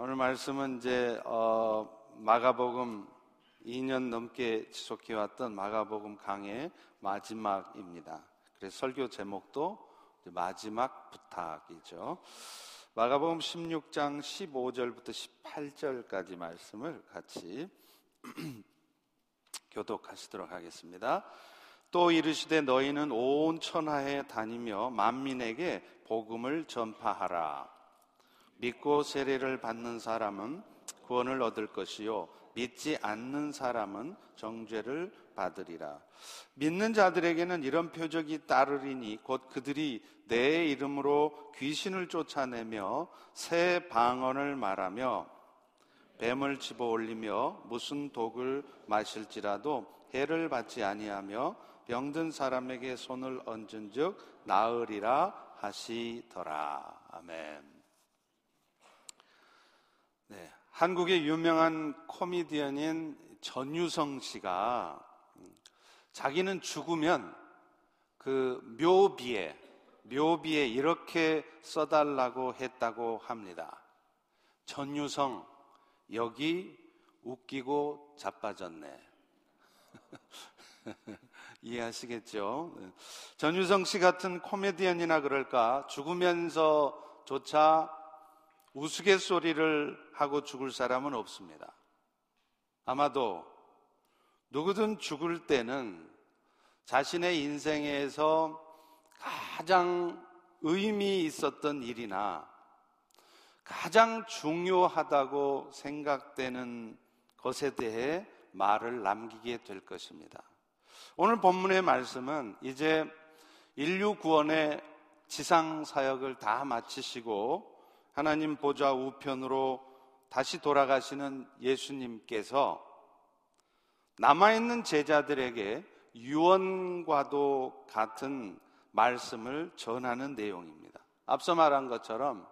오늘 말씀은 이제 어, 마가복음 2년 넘게 지속해 왔던 마가복음 강의 마지막입니다. 그래서 설교 제목도 마지막 부탁이죠. 마가복음 16장 15절부터 18절까지 말씀을 같이 교독하시도록 하겠습니다. 또 이르시되 너희는 온 천하에 다니며 만민에게 복음을 전파하라. 믿고 세례를 받는 사람은 구원을 얻을 것이요 믿지 않는 사람은 정죄를 받으리라. 믿는 자들에게는 이런 표적이 따르리니 곧 그들이 내 이름으로 귀신을 쫓아내며 새 방언을 말하며 뱀을 집어 올리며 무슨 독을 마실지라도 해를 받지 아니하며 병든 사람에게 손을 얹은즉 나으리라 하시더라. 아멘. 네, 한국의 유명한 코미디언인 전유성 씨가 자기는 죽으면 그 묘비에 묘비에 이렇게 써달라고 했다고 합니다. 전유성 여기 웃기고 자빠졌네. 이해하시겠죠? 전유성 씨 같은 코미디언이나 그럴까 죽으면서조차 우스갯소리를 하고 죽을 사람은 없습니다. 아마도 누구든 죽을 때는 자신의 인생에서 가장 의미 있었던 일이나 가장 중요하다고 생각되는 것에 대해 말을 남기게 될 것입니다. 오늘 본문의 말씀은 이제 인류 구원의 지상 사역을 다 마치시고 하나님 보좌 우편으로 다시 돌아가시는 예수님께서 남아있는 제자들에게 유언과도 같은 말씀을 전하는 내용입니다. 앞서 말한 것처럼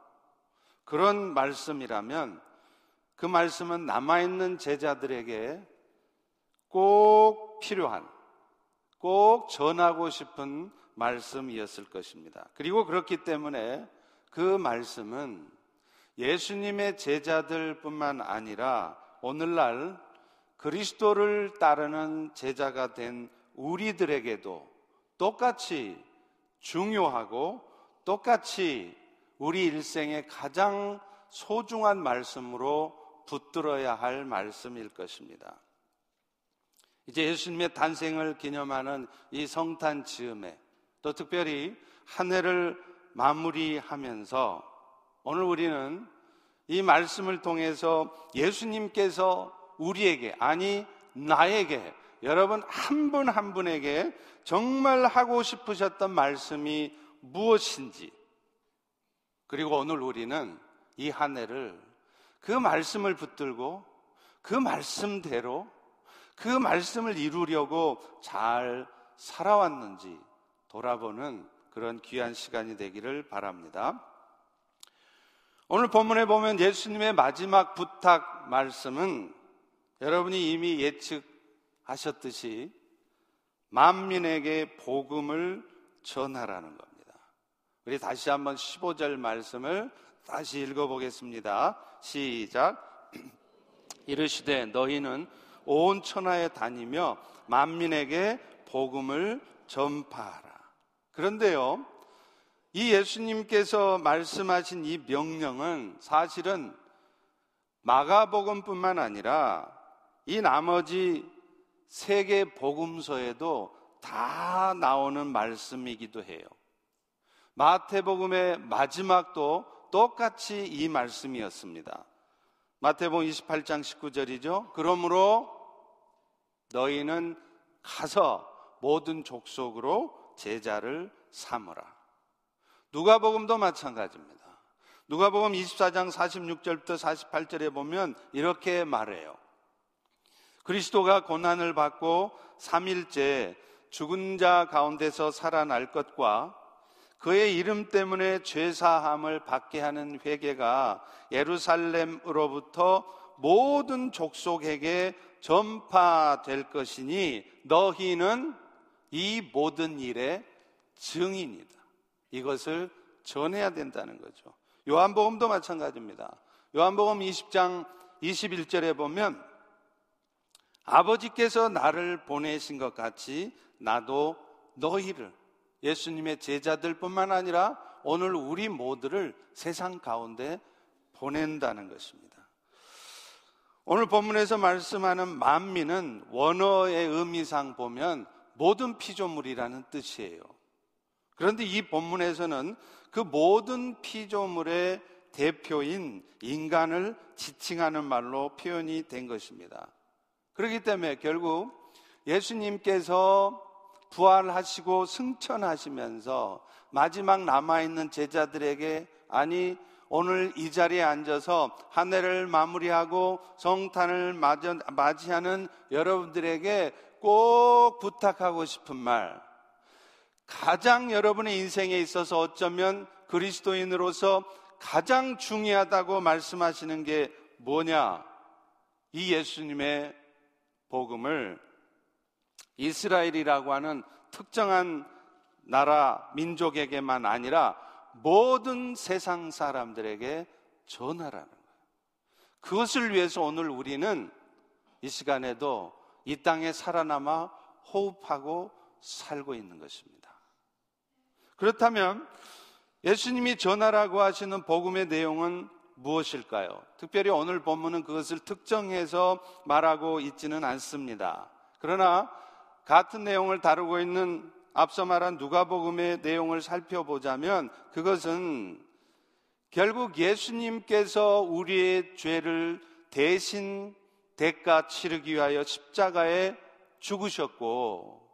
그런 말씀이라면 그 말씀은 남아있는 제자들에게 꼭 필요한, 꼭 전하고 싶은 말씀이었을 것입니다. 그리고 그렇기 때문에 그 말씀은 예수님의 제자들뿐만 아니라 오늘날 그리스도를 따르는 제자가 된 우리들에게도 똑같이 중요하고 똑같이 우리 일생의 가장 소중한 말씀으로 붙들어야 할 말씀일 것입니다. 이제 예수님의 탄생을 기념하는 이 성탄 즈음에 또 특별히 한 해를 마무리하면서 오늘 우리는 이 말씀을 통해서 예수님께서 우리에게, 아니, 나에게, 여러분 한 분한 한 분에게 정말 하고 싶으셨던 말씀이 무엇인지, 그리고 오늘 우리는 이 한 해를 그 말씀을 붙들고 그 말씀대로 그 말씀을 이루려고 잘 살아왔는지 돌아보는 그런 귀한 시간이 되기를 바랍니다. 오늘 본문에 보면 예수님의 마지막 부탁 말씀은 여러분이 이미 예측하셨듯이 만민에게 복음을 전하라는 겁니다. 우리 다시 한번 15절 말씀을 다시 읽어보겠습니다. 시작. 이르시되 너희는 온 천하에 다니며 만민에게 복음을 전파하라. 그런데요, 이 예수님께서 말씀하신 이 명령은 사실은 마가복음뿐만 아니라 이 나머지 세계 복음서에도 다 나오는 말씀이기도 해요. 마태복음의 마지막도 똑같이 이 말씀이었습니다. 마태복음 28장 19절이죠. 그러므로 너희는 가서 모든 족속으로 제자를 삼으라. 누가복음도 마찬가지입니다. 누가복음 24장 46절부터 48절에 보면 이렇게 말해요. 그리스도가 고난을 받고 3일째 죽은 자 가운데서 살아날 것과 그의 이름 때문에 죄사함을 받게 하는 회개가 예루살렘으로부터 모든 족속에게 전파될 것이니 너희는 이 모든 일의 증인이다. 이것을 전해야 된다는 거죠. 요한복음도 마찬가지입니다. 요한복음 20장 21절에 보면 아버지께서 나를 보내신 것 같이 나도 너희를 예수님의 제자들뿐만 아니라 오늘 우리 모두를 세상 가운데 보낸다는 것입니다. 오늘 본문에서 말씀하는 만민은 원어의 의미상 보면 모든 피조물이라는 뜻이에요. 그런데 이 본문에서는 그 모든 피조물의 대표인 인간을 지칭하는 말로 표현이 된 것입니다. 그렇기 때문에 결국 예수님께서 부활하시고 승천하시면서 마지막 남아있는 제자들에게 아니 오늘 이 자리에 앉아서 한 해를 마무리하고 성탄을 맞이하는 여러분들에게 꼭 부탁하고 싶은 말. 가장 여러분의 인생에 있어서 어쩌면 그리스도인으로서 가장 중요하다고 말씀하시는 게 뭐냐? 이 예수님의 복음을 이스라엘이라고 하는 특정한 나라 민족에게만 아니라 모든 세상 사람들에게 전하라는 거예요. 그것을 위해서 오늘 우리는 이 시간에도 이 땅에 살아남아 호흡하고 살고 있는 것입니다. 그렇다면 예수님이 전하라고 하시는 복음의 내용은 무엇일까요? 특별히 오늘 본문은 그것을 특정해서 말하고 있지는 않습니다. 그러나 같은 내용을 다루고 있는 앞서 말한 누가복음의 내용을 살펴보자면 그것은 결국 예수님께서 우리의 죄를 대신 대가 치르기 위하여 십자가에 죽으셨고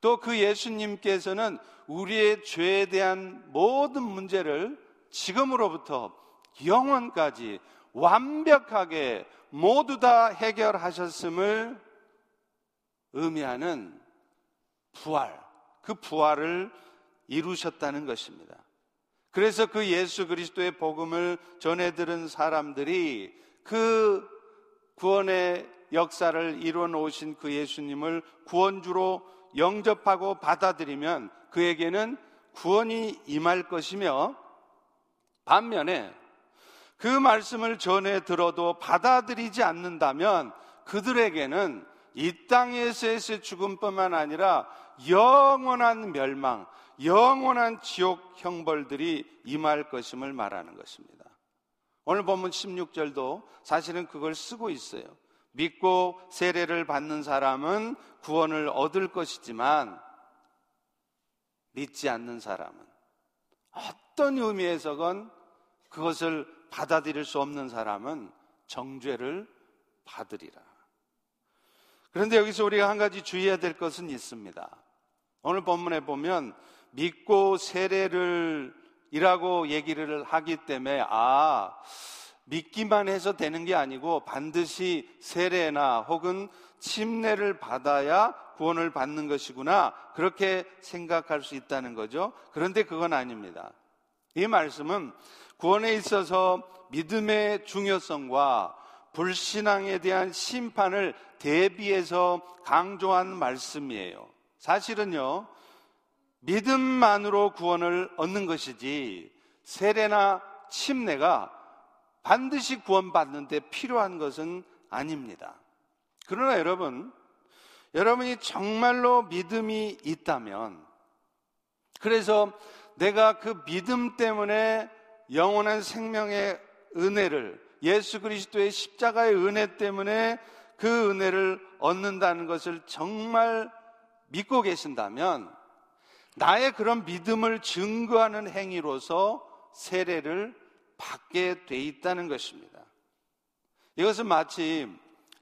또 그 예수님께서는 우리의 죄에 대한 모든 문제를 지금으로부터 영원까지 완벽하게 모두 다 해결하셨음을 의미하는 부활, 그 부활을 이루셨다는 것입니다. 그래서 그 예수 그리스도의 복음을 전해 들은 사람들이 그 구원의 역사를 이루어 놓으신 그 예수님을 구원주로 영접하고 받아들이면 그에게는 구원이 임할 것이며 반면에 그 말씀을 전해 들어도 받아들이지 않는다면 그들에게는 이 땅에서의 죽음뿐만 아니라 영원한 멸망, 영원한 지옥 형벌들이 임할 것임을 말하는 것입니다. 오늘 본문 16절도 사실은 그걸 쓰고 있어요. 믿고 세례를 받는 사람은 구원을 얻을 것이지만 믿지 않는 사람은 어떤 의미에서건 그것을 받아들일 수 없는 사람은 정죄를 받으리라. 그런데 여기서 우리가 한 가지 주의해야 될 것은 있습니다. 오늘 본문에 보면 믿고 세례를 이라고 얘기를 하기 때문에 아 믿기만 해서 되는 게 아니고 반드시 세례나 혹은 침례를 받아야 구원을 받는 것이구나 그렇게 생각할 수 있다는 거죠. 그런데 그건 아닙니다. 이 말씀은 구원에 있어서 믿음의 중요성과 불신앙에 대한 심판을 대비해서 강조한 말씀이에요. 사실은요, 믿음만으로 구원을 얻는 것이지 세례나 침례가 반드시 구원받는데 필요한 것은 아닙니다. 그러나 여러분, 여러분이 정말로 믿음이 있다면, 그래서 내가 그 믿음 때문에 영원한 생명의 은혜를 예수 그리스도의 십자가의 은혜 때문에 그 은혜를 얻는다는 것을 정말 믿고 계신다면 나의 그런 믿음을 증거하는 행위로서 세례를 받게 돼 있다는 것입니다. 이것은 마치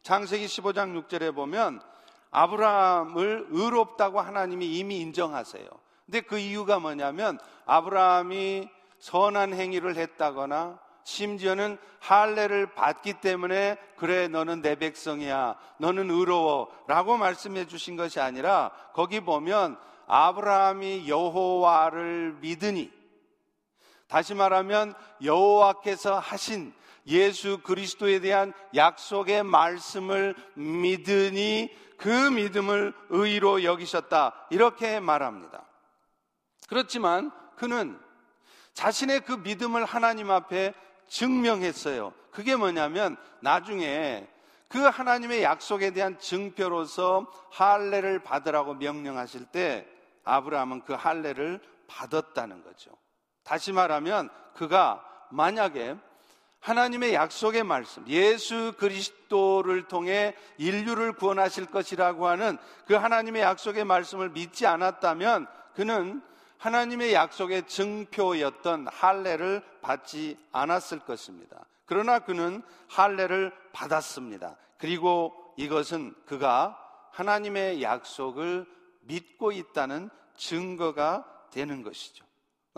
창세기 15장 6절에 보면 아브라함을 의롭다고 하나님이 이미 인정하세요. 근데 그 이유가 뭐냐면 아브라함이 선한 행위를 했다거나 심지어는 할례를 받기 때문에 그래 너는 내 백성이야 너는 의로워라고 말씀해 주신 것이 아니라 거기 보면 아브라함이 여호와를 믿으니 다시 말하면 여호와께서 하신 예수 그리스도에 대한 약속의 말씀을 믿으니 그 믿음을 의로 여기셨다 이렇게 말합니다. 그렇지만 그는 자신의 그 믿음을 하나님 앞에 증명했어요. 그게 뭐냐면 나중에 그 하나님의 약속에 대한 증표로서 할례를 받으라고 명령하실 때 아브라함은 그 할례를 받았다는 거죠. 다시 말하면 그가 만약에 하나님의 약속의 말씀, 예수 그리스도를 통해 인류를 구원하실 것이라고 하는 그 하나님의 약속의 말씀을 믿지 않았다면 그는 하나님의 약속의 증표였던 할례를 받지 않았을 것입니다. 그러나 그는 할례를 받았습니다. 그리고 이것은 그가 하나님의 약속을 믿고 있다는 증거가 되는 것이죠.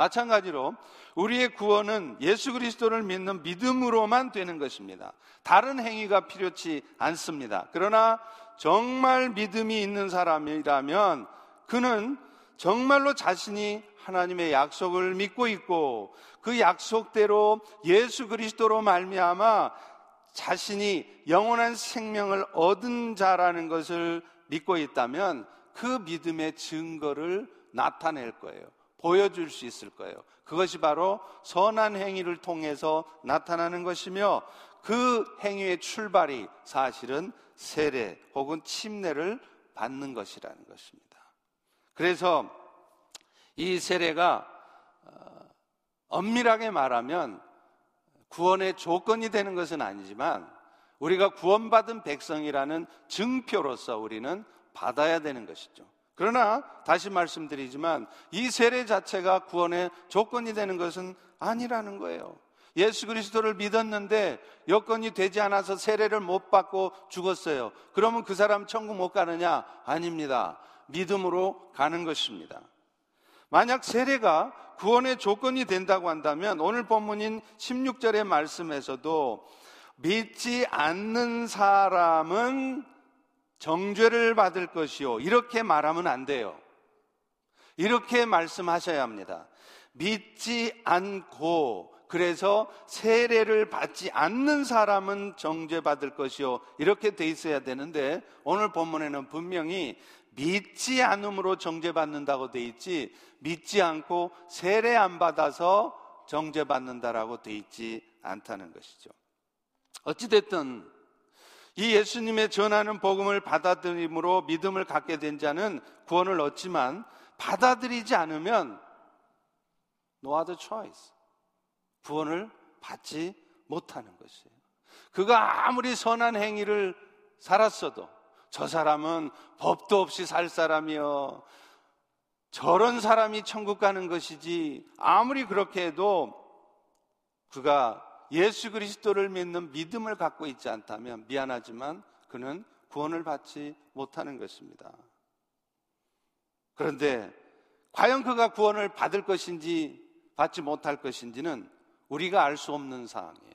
마찬가지로 우리의 구원은 예수 그리스도를 믿는 믿음으로만 되는 것입니다. 다른 행위가 필요치 않습니다. 그러나 정말 믿음이 있는 사람이라면 그는 정말로 자신이 하나님의 약속을 믿고 있고 그 약속대로 예수 그리스도로 말미암아 자신이 영원한 생명을 얻은 자라는 것을 믿고 있다면 그 믿음의 증거를 나타낼 거예요. 보여줄 수 있을 거예요. 그것이 바로 선한 행위를 통해서 나타나는 것이며 그 행위의 출발이 사실은 세례 혹은 침례를 받는 것이라는 것입니다. 그래서 이 세례가 어, 엄밀하게 말하면 구원의 조건이 되는 것은 아니지만 우리가 구원받은 백성이라는 증표로서 우리는 받아야 되는 것이죠. 그러나 다시 말씀드리지만 이 세례 자체가 구원의 조건이 되는 것은 아니라는 거예요. 예수 그리스도를 믿었는데 여건이 되지 않아서 세례를 못 받고 죽었어요. 그러면 그 사람 천국 못 가느냐? 아닙니다. 믿음으로 가는 것입니다. 만약 세례가 구원의 조건이 된다고 한다면 오늘 본문인 16절의 말씀에서도 믿지 않는 사람은 정죄를 받을 것이요. 이렇게 말하면 안 돼요. 이렇게 말씀하셔야 합니다. 믿지 않고 그래서 세례를 받지 않는 사람은 정죄받을 것이요. 이렇게 돼 있어야 되는데 오늘 본문에는 분명히 믿지 않음으로 정죄받는다고 돼 있지 믿지 않고 세례 안 받아서 정죄받는다라고 돼 있지 않다는 것이죠. 어찌됐든 이 예수님의 전하는 복음을 받아들임으로 믿음을 갖게 된 자는 구원을 얻지만 받아들이지 않으면 no other choice. 구원을 받지 못하는 것이에요. 그가 아무리 선한 행위를 살았어도 저 사람은 법도 없이 살 사람이요. 저런 사람이 천국 가는 것이지 아무리 그렇게 해도 그가 예수 그리스도를 믿는 믿음을 갖고 있지 않다면 미안하지만 그는 구원을 받지 못하는 것입니다. 그런데 과연 그가 구원을 받을 것인지 받지 못할 것인지는 우리가 알 수 없는 사항이에요.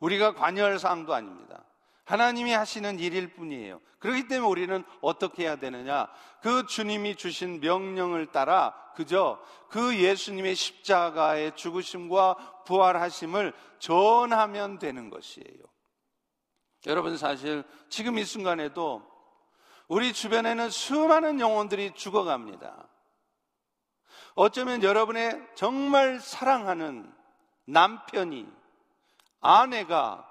우리가 관여할 사항도 아닙니다. 하나님이 하시는 일일 뿐이에요. 그렇기 때문에 우리는 어떻게 해야 되느냐? 그 주님이 주신 명령을 따라 그저 그 예수님의 십자가의 죽으심과 부활하심을 전하면 되는 것이에요. 여러분 사실 지금 이 순간에도 우리 주변에는 수많은 영혼들이 죽어갑니다. 어쩌면 여러분의 정말 사랑하는 남편이 아내가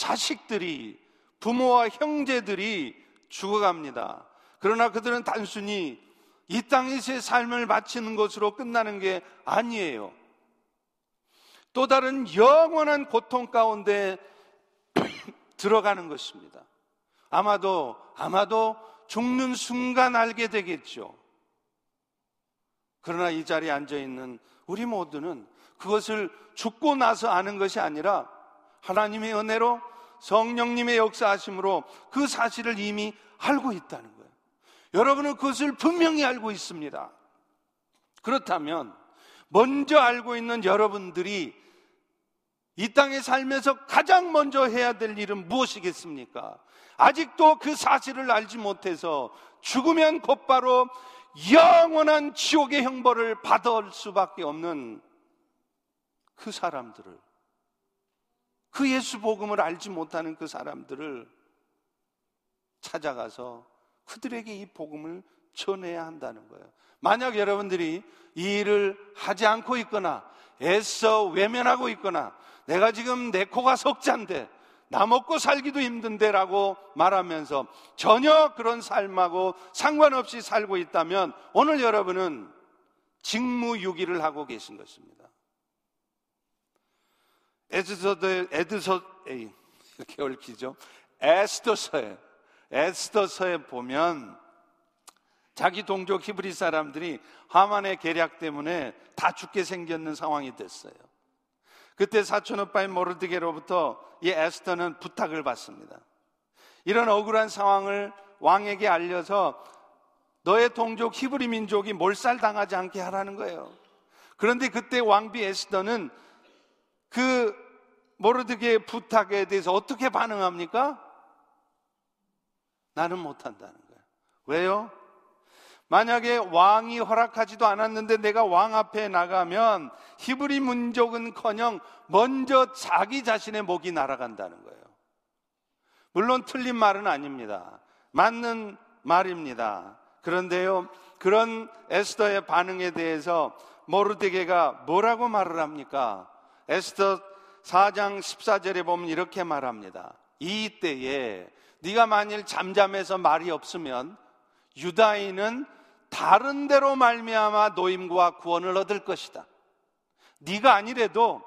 자식들이 부모와 형제들이 죽어갑니다. 그러나 그들은 단순히 이 땅에서의 삶을 마치는 것으로 끝나는 게 아니에요. 또 다른 영원한 고통 가운데 들어가는 것입니다. 아마도, 아마도 죽는 순간 알게 되겠죠. 그러나 이 자리에 앉아 있는 우리 모두는 그것을 죽고 나서 아는 것이 아니라 하나님의 은혜로 성령님의 역사하심으로 그 사실을 이미 알고 있다는 거예요. 여러분은 그것을 분명히 알고 있습니다. 그렇다면 먼저 알고 있는 여러분들이 이 땅에 살면서 가장 먼저 해야 될 일은 무엇이겠습니까? 아직도 그 사실을 알지 못해서 죽으면 곧바로 영원한 지옥의 형벌을 받을 수밖에 없는 그 사람들을 그 예수 복음을 알지 못하는 그 사람들을 찾아가서 그들에게 이 복음을 쳐내야 한다는 거예요. 만약 여러분들이 이 일을 하지 않고 있거나 애써 외면하고 있거나 내가 지금 내 코가 석잔데 나 먹고 살기도 힘든데라고 말하면서 전혀 그런 삶하고 상관없이 살고 있다면 오늘 여러분은 직무유기를 하고 계신 것입니다. 에드서드, 에드서, 이렇게 얽히죠. 에스더서에, 에스더서에 보면 자기 동족 히브리 사람들이 하만의 계략 때문에 다 죽게 생겼는 상황이 됐어요. 그때 사촌 오빠인 모르드게로부터 이 에스더는 부탁을 받습니다. 이런 억울한 상황을 왕에게 알려서 너의 동족 히브리 민족이 몰살당하지 않게 하라는 거예요. 그런데 그때 왕비 에스더는 그 모르드게의 부탁에 대해서 어떻게 반응합니까? 나는 못한다는 거예요. 왜요? 만약에 왕이 허락하지도 않았는데 내가 왕 앞에 나가면 히브리 민족은커녕 먼저 자기 자신의 목이 날아간다는 거예요. 물론 틀린 말은 아닙니다. 맞는 말입니다. 그런데요, 그런 에스더의 반응에 대해서 모르드게가 뭐라고 말을 합니까? 에스더 4장 14절에 보면 이렇게 말합니다. 이 때에 네가 만일 잠잠해서 말이 없으면 유다인은 다른 데로 말미암아 노임과 구원을 얻을 것이다. 네가 아니래도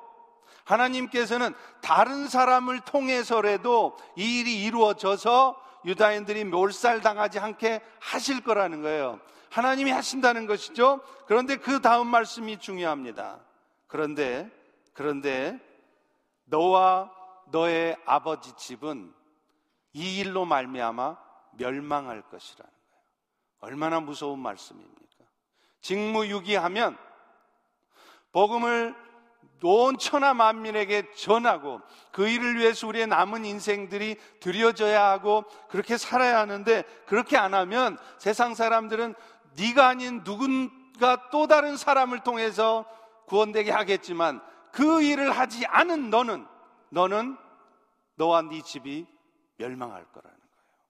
하나님께서는 다른 사람을 통해서라도 이 일이 이루어져서 유다인들이 몰살당하지 않게 하실 거라는 거예요. 하나님이 하신다는 것이죠. 그런데 그 다음 말씀이 중요합니다. 그런데 그런데 너와 너의 아버지 집은 이 일로 말미암아 멸망할 것이라는 거예요. 얼마나 무서운 말씀입니까? 직무유기하면 복음을 온 천하 만민에게 전하고 그 일을 위해서 우리의 남은 인생들이 드려져야 하고 그렇게 살아야 하는데 그렇게 안 하면 세상 사람들은 네가 아닌 누군가 또 다른 사람을 통해서 구원되게 하겠지만 그 일을 하지 않은 너는 너는 너와 네 집이 멸망할 거라는 거예요.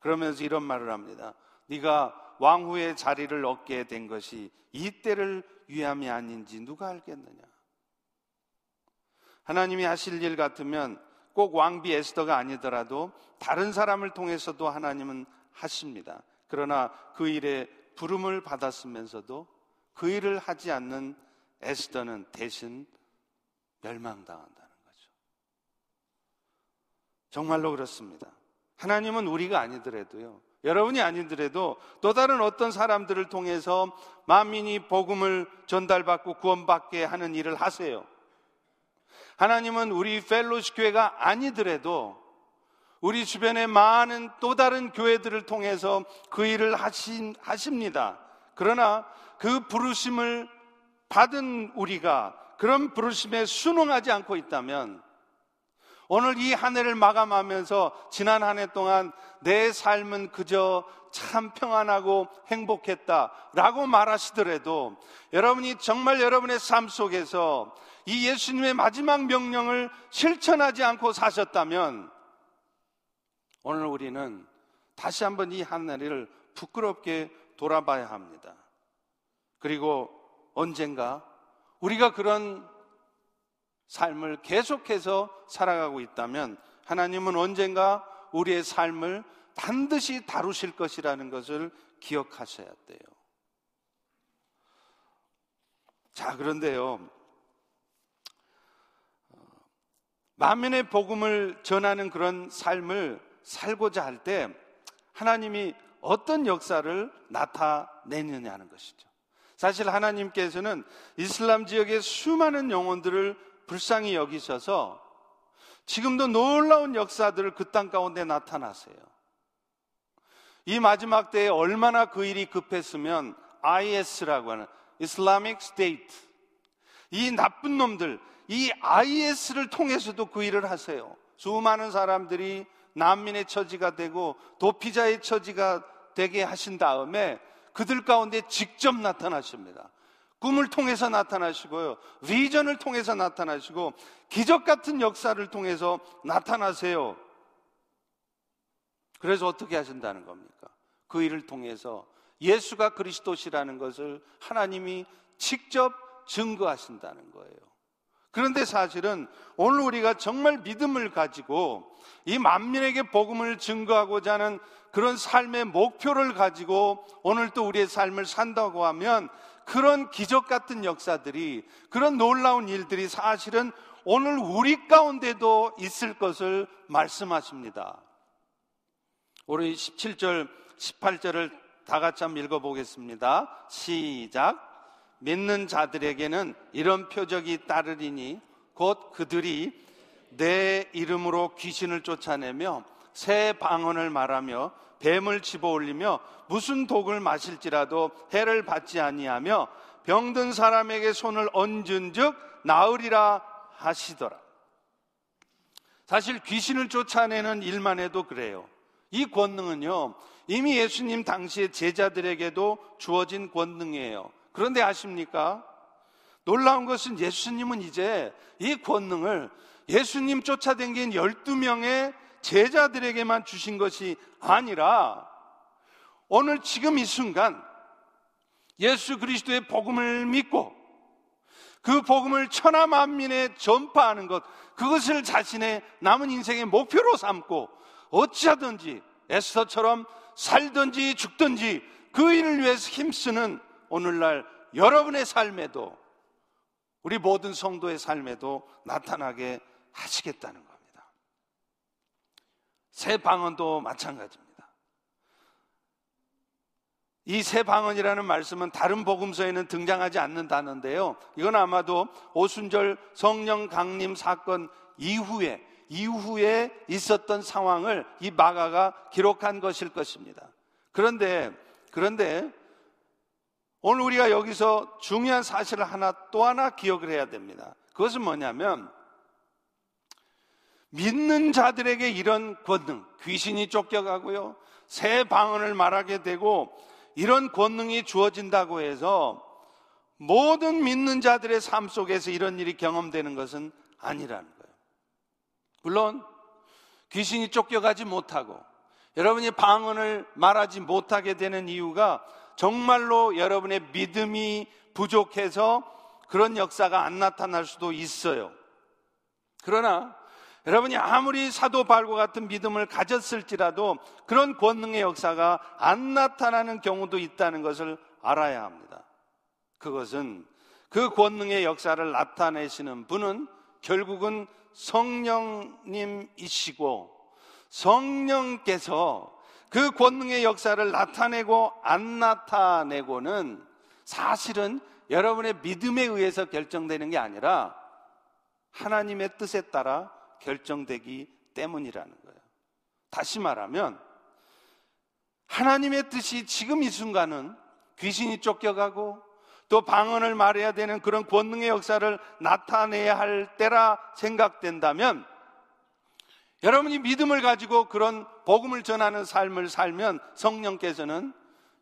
그러면서 이런 말을 합니다. 네가 왕후의 자리를 얻게 된 것이 이 때를 위함이 아닌지 누가 알겠느냐? 하나님이 하실 일 같으면 꼭 왕비 에스더가 아니더라도 다른 사람을 통해서도 하나님은 하십니다. 그러나 그 일에 부름을 받았으면서도 그 일을 하지 않는 에스더는 대신 멸망당한다는 거죠. 정말로 그렇습니다. 하나님은 우리가 아니더라도요. 여러분이 아니더라도 또 다른 어떤 사람들을 통해서 만민이 복음을 전달받고 구원받게 하는 일을 하세요. 하나님은 우리 펠로시 교회가 아니더라도 우리 주변의 많은 또 다른 교회들을 통해서 그 일을 하신, 하십니다. 그러나 그 부르심을 받은 우리가 그런 부르심에 순응하지 않고 있다면 오늘 이 한 해를 마감하면서 지난 한 해 동안 내 삶은 그저 참 평안하고 행복했다 라고 말하시더라도 여러분이 정말 여러분의 삶 속에서 이 예수님의 마지막 명령을 실천하지 않고 사셨다면 오늘 우리는 다시 한번 이 한 해를 부끄럽게 돌아봐야 합니다. 그리고 언젠가 우리가 그런 삶을 계속해서 살아가고 있다면 하나님은 언젠가 우리의 삶을 반드시 다루실 것이라는 것을 기억하셔야 돼요. 자, 그런데요. 만면의 복음을 전하는 그런 삶을 살고자 할 때 하나님이 어떤 역사를 나타내느냐는 것이죠. 사실 하나님께서는 이슬람 지역의 수많은 영혼들을 불쌍히 여기셔서 지금도 놀라운 역사들을 그 땅 가운데 나타나세요. 이 마지막 때에 얼마나 그 일이 급했으면 IS라고 하는 Islamic State 이 나쁜 놈들 이 IS를 통해서도 그 일을 하세요. 수많은 사람들이 난민의 처지가 되고 도피자의 처지가 되게 하신 다음에 그들 가운데 직접 나타나십니다. 꿈을 통해서 나타나시고요. 비전을 통해서 나타나시고 기적 같은 역사를 통해서 나타나세요. 그래서 어떻게 하신다는 겁니까? 그 일을 통해서 예수가 그리스도시라는 것을 하나님이 직접 증거하신다는 거예요. 그런데 사실은 오늘 우리가 정말 믿음을 가지고 이 만민에게 복음을 증거하고자 하는 그런 삶의 목표를 가지고 오늘 또 우리의 삶을 산다고 하면 그런 기적 같은 역사들이 그런 놀라운 일들이 사실은 오늘 우리 가운데도 있을 것을 말씀하십니다. 우리 17절, 18절을 다 같이 한번 읽어보겠습니다. 시작. 믿는 자들에게는 이런 표적이 따르리니 곧 그들이 내 이름으로 귀신을 쫓아내며 새 방언을 말하며 뱀을 집어 올리며 무슨 독을 마실지라도 해를 받지 아니하며 병든 사람에게 손을 얹은즉 나으리라 하시더라. 사실 귀신을 쫓아내는 일만 해도 그래요. 이 권능은요, 이미 예수님 당시의 제자들에게도 주어진 권능이에요. 그런데 아십니까? 놀라운 것은 예수님은 이제 이 권능을 예수님 쫓아댕긴 12명의 제자들에게만 주신 것이 아니라 오늘 지금 이 순간 예수 그리스도의 복음을 믿고 그 복음을 천하 만민에 전파하는 것 그것을 자신의 남은 인생의 목표로 삼고 어찌하든지 에스더처럼 살든지 죽든지 그 일을 위해서 힘쓰는 오늘날 여러분의 삶에도 우리 모든 성도의 삶에도 나타나게 하시겠다는 겁니다. 새 방언도 마찬가지입니다. 이 새 방언이라는 말씀은 다른 복음서에는 등장하지 않는 단어인데요. 이건 아마도 오순절 성령 강림 사건 이후에 이후에 있었던 상황을 이 마가가 기록한 것일 것입니다. 그런데 그런데 오늘 우리가 여기서 중요한 사실을 하나 또 하나 기억을 해야 됩니다. 그것은 뭐냐면 믿는 자들에게 이런 권능, 귀신이 쫓겨가고요. 새 방언을 말하게 되고 이런 권능이 주어진다고 해서 모든 믿는 자들의 삶 속에서 이런 일이 경험되는 것은 아니라는 거예요. 물론 귀신이 쫓겨가지 못하고 여러분이 방언을 말하지 못하게 되는 이유가 정말로 여러분의 믿음이 부족해서 그런 역사가 안 나타날 수도 있어요. 그러나 여러분이 아무리 사도 발과 같은 믿음을 가졌을지라도 그런 권능의 역사가 안 나타나는 경우도 있다는 것을 알아야 합니다. 그것은 그 권능의 역사를 나타내시는 분은 결국은 성령님이시고 성령께서 그 권능의 역사를 나타내고 안 나타내고는 사실은 여러분의 믿음에 의해서 결정되는 게 아니라 하나님의 뜻에 따라 결정되기 때문이라는 거예요. 다시 말하면 하나님의 뜻이 지금 이 순간은 귀신이 쫓겨가고 또 방언을 말해야 되는 그런 권능의 역사를 나타내야 할 때라 생각된다면 여러분이 믿음을 가지고 그런 복음을 전하는 삶을 살면 성령께서는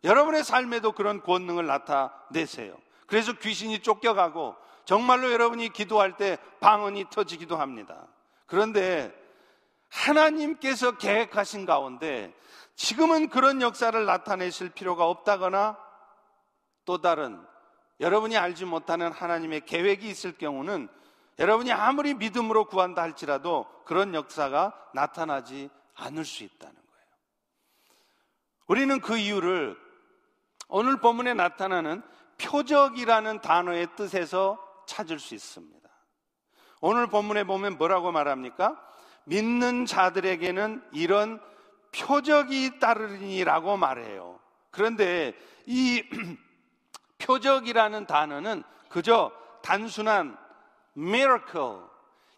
여러분의 삶에도 그런 권능을 나타내세요. 그래서 귀신이 쫓겨가고 정말로 여러분이 기도할 때 방언이 터지기도 합니다. 그런데 하나님께서 계획하신 가운데 지금은 그런 역사를 나타내실 필요가 없다거나 또 다른 여러분이 알지 못하는 하나님의 계획이 있을 경우는 여러분이 아무리 믿음으로 구한다 할지라도 그런 역사가 나타나지 않을 수 있다는 거예요. 우리는 그 이유를 오늘 본문에 나타나는 표적이라는 단어의 뜻에서 찾을 수 있습니다. 오늘 본문에 보면 뭐라고 말합니까? 믿는 자들에게는 이런 표적이 따르니라고 말해요. 그런데 이 표적이라는 단어는 그저 단순한 miracle,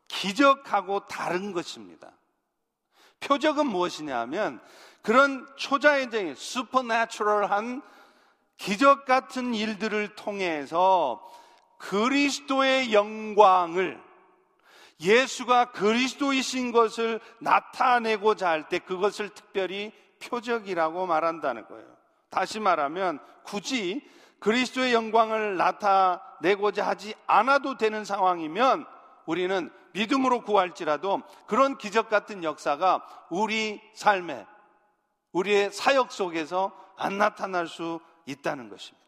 기적하고 다른 것입니다. 표적은 무엇이냐 하면 그런 초자연적인 슈퍼내추럴한 기적 같은 일들을 통해서 그리스도의 영광을 예수가 그리스도이신 것을 나타내고자 할 때 그것을 특별히 표적이라고 말한다는 거예요. 다시 말하면 굳이 그리스도의 영광을 나타 내고자 하지 않아도 되는 상황이면 우리는 믿음으로 구할지라도 그런 기적 같은 역사가 우리 삶에 우리의 사역 속에서 안 나타날 수 있다는 것입니다.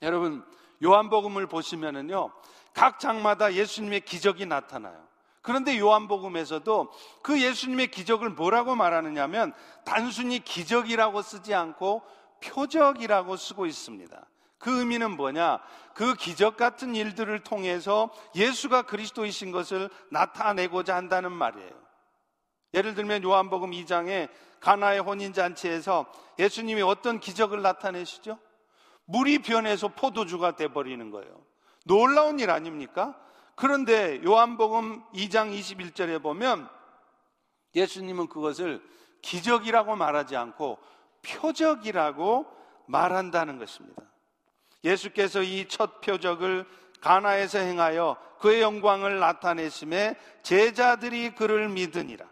여러분, 요한복음을 보시면은요, 각 장마다 예수님의 기적이 나타나요. 그런데 요한복음에서도 그 예수님의 기적을 뭐라고 말하느냐면 단순히 기적이라고 쓰지 않고 표적이라고 쓰고 있습니다. 그 의미는 뭐냐? 그 기적 같은 일들을 통해서 예수가 그리스도이신 것을 나타내고자 한다는 말이에요. 예를 들면 요한복음 2장에 가나의 혼인 잔치에서 예수님이 어떤 기적을 나타내시죠? 물이 변해서 포도주가 돼 버리는 거예요. 놀라운 일 아닙니까? 그런데 요한복음 2장 21절에 보면 예수님은 그것을 기적이라고 말하지 않고 표적이라고 말한다는 것입니다. 예수께서 이 첫 표적을 가나에서 행하여 그의 영광을 나타내심에 제자들이 그를 믿으니라.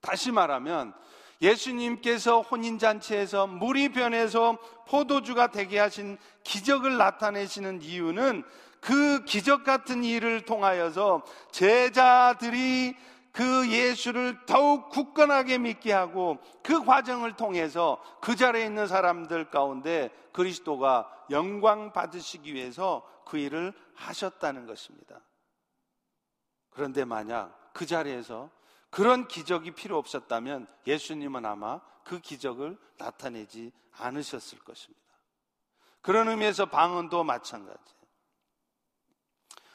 다시 말하면 예수님께서 혼인잔치에서 물이 변해서 포도주가 되게 하신 기적을 나타내시는 이유는 그 기적 같은 일을 통하여서 제자들이 그 예수를 더욱 굳건하게 믿게 하고 그 과정을 통해서 그 자리에 있는 사람들 가운데 그리스도가 영광 받으시기 위해서 그 일을 하셨다는 것입니다. 그런데 만약 그 자리에서 그런 기적이 필요 없었다면 예수님은 아마 그 기적을 나타내지 않으셨을 것입니다. 그런 의미에서 방언도 마찬가지예요.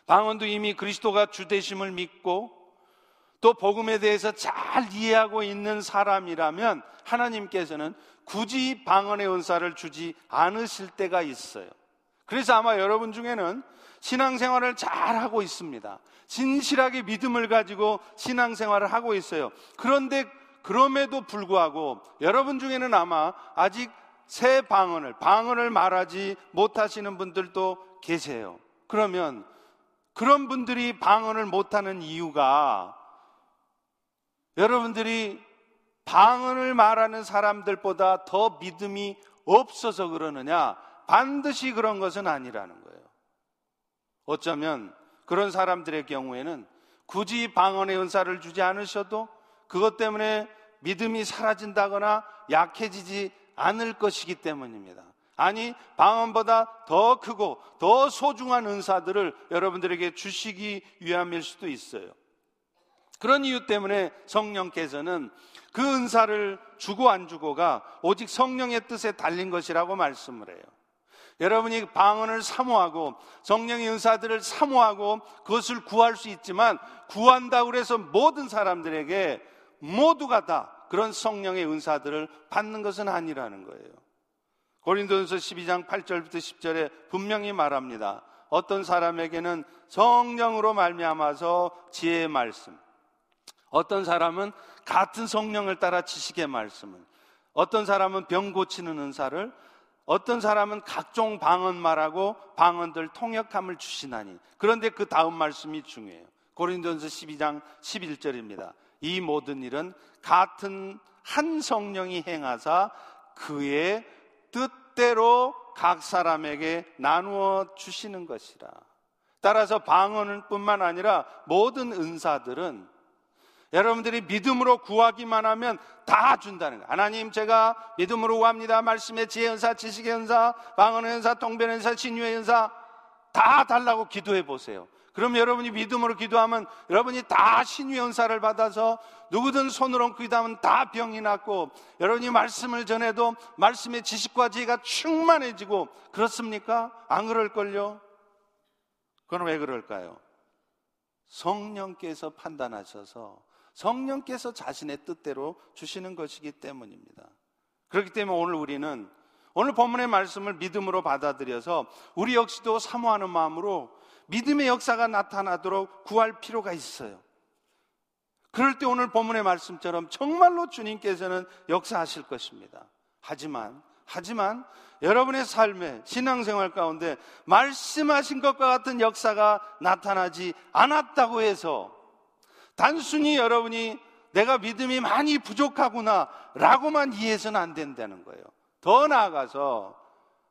방언도 이미 그리스도가 주되심을 믿고 또 복음에 대해서 잘 이해하고 있는 사람이라면 하나님께서는 굳이 방언의 은사를 주지 않으실 때가 있어요. 그래서 아마 여러분 중에는 신앙생활을 잘 하고 있습니다. 진실하게 믿음을 가지고 신앙생활을 하고 있어요. 그런데 그럼에도 불구하고 여러분 중에는 아마 아직 새 방언을, 방언을 말하지 못하시는 분들도 계세요. 그러면 그런 분들이 방언을 못하는 이유가 여러분들이 방언을 말하는 사람들보다 더 믿음이 없어서 그러느냐? 반드시 그런 것은 아니라는 거예요. 어쩌면 그런 사람들의 경우에는 굳이 방언의 은사를 주지 않으셔도 그것 때문에 믿음이 사라진다거나 약해지지 않을 것이기 때문입니다. 아니, 방언보다 더 크고 더 소중한 은사들을 여러분들에게 주시기 위함일 수도 있어요. 그런 이유 때문에 성령께서는 그 은사를 주고 안 주고가 오직 성령의 뜻에 달린 것이라고 말씀을 해요. 여러분이 방언을 사모하고 성령의 은사들을 사모하고 그것을 구할 수 있지만 구한다고 해서 모든 사람들에게 모두가 다 그런 성령의 은사들을 받는 것은 아니라는 거예요. 고린도전서 12장 8절부터 10절에 분명히 말합니다. 어떤 사람에게는 성령으로 말미암아서 지혜의 말씀, 어떤 사람은 같은 성령을 따라 지식의 말씀을, 어떤 사람은 병 고치는 은사를, 어떤 사람은 각종 방언 말하고 방언들 통역함을 주시나니. 그런데 그 다음 말씀이 중요해요. 고린도전서 12장 11절입니다. 이 모든 일은 같은 한 성령이 행하사 그의 뜻대로 각 사람에게 나누어 주시는 것이라. 따라서 방언은 뿐만 아니라 모든 은사들은 여러분들이 믿음으로 구하기만 하면 다 준다는 거예요. 하나님 제가 믿음으로 구합니다. 말씀의 지혜 은사, 지식의 은사, 방언의 은사, 통변의 은사, 신유의 은사 다 달라고 기도해 보세요. 그럼 여러분이 믿음으로 기도하면 여러분이 다 신유의 은사를 받아서 누구든 손을 얹고 기도하면 다 병이 낫고 여러분이 말씀을 전해도 말씀의 지식과 지혜가 충만해지고 그렇습니까? 안 그럴걸요? 그건 왜 그럴까요? 성령께서 판단하셔서 성령께서 자신의 뜻대로 주시는 것이기 때문입니다. 그렇기 때문에 오늘 우리는 오늘 본문의 말씀을 믿음으로 받아들여서 우리 역시도 사모하는 마음으로 믿음의 역사가 나타나도록 구할 필요가 있어요. 그럴 때 오늘 본문의 말씀처럼 정말로 주님께서는 역사하실 것입니다. 하지만, 하지만 여러분의 삶에 신앙생활 가운데 말씀하신 것과 같은 역사가 나타나지 않았다고 해서 단순히 여러분이 내가 믿음이 많이 부족하구나 라고만 이해해서는 안 된다는 거예요. 더 나아가서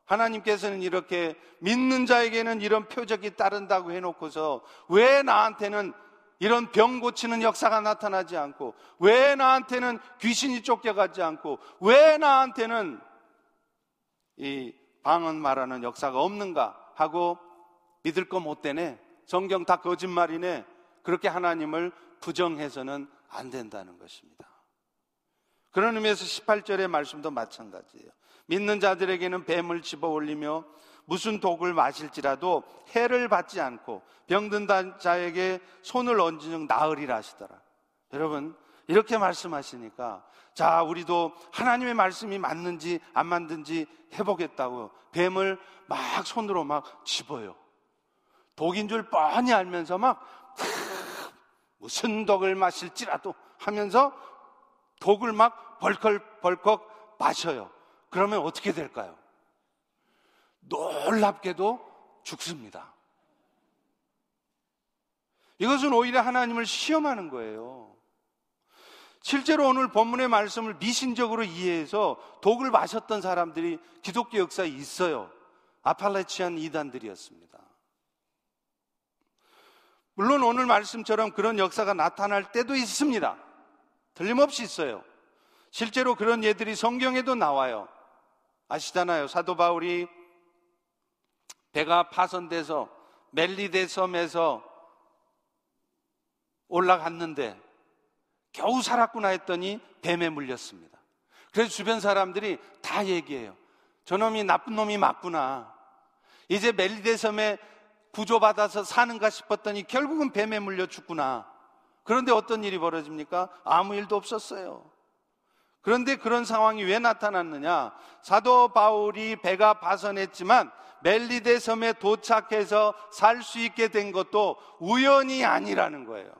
하나님께서는 이렇게 믿는 자에게는 이런 표적이 따른다고 해놓고서 왜 나한테는 이런 병 고치는 역사가 나타나지 않고 왜 나한테는 귀신이 쫓겨가지 않고 왜 나한테는 이 방언 말하는 역사가 없는가 하고 믿을 거 못 되네. 성경 다 거짓말이네. 그렇게 하나님을 부정해서는 안 된다는 것입니다. 그런 의미에서 18절의 말씀도 마찬가지예요. 믿는 자들에게는 뱀을 집어 올리며 무슨 독을 마실지라도 해를 받지 않고 병든 자에게 손을 얹으면 나으리라 하시더라. 여러분, 이렇게 말씀하시니까 자, 우리도 하나님의 말씀이 맞는지 안 맞는지 해보겠다고 뱀을 막 손으로 막 집어요. 독인 줄 뻔히 알면서 막 무슨 독을 마실지라도 하면서 독을 막 벌컥벌컥 마셔요. 그러면 어떻게 될까요? 놀랍게도 죽습니다. 이것은 오히려 하나님을 시험하는 거예요. 실제로 오늘 본문의 말씀을 미신적으로 이해해서 독을 마셨던 사람들이 기독교 역사에 있어요. 아팔레치안 이단들이었습니다. 물론 오늘 말씀처럼 그런 역사가 나타날 때도 있습니다. 틀림없이 있어요. 실제로 그런 예들이 성경에도 나와요. 아시잖아요. 사도 바울이 배가 파손돼서 멜리데 섬에서 올라갔는데 겨우 살았구나 했더니 뱀에 물렸습니다. 그래서 주변 사람들이 다 얘기해요. 저놈이 나쁜 놈이 맞구나. 이제 멜리데 섬에 구조받아서 사는가 싶었더니 결국은 뱀에 물려 죽구나. 그런데 어떤 일이 벌어집니까? 아무 일도 없었어요. 그런데 그런 상황이 왜 나타났느냐? 사도 바울이 배가 파선했지만 멜리데 섬에 도착해서 살 수 있게 된 것도 우연이 아니라는 거예요.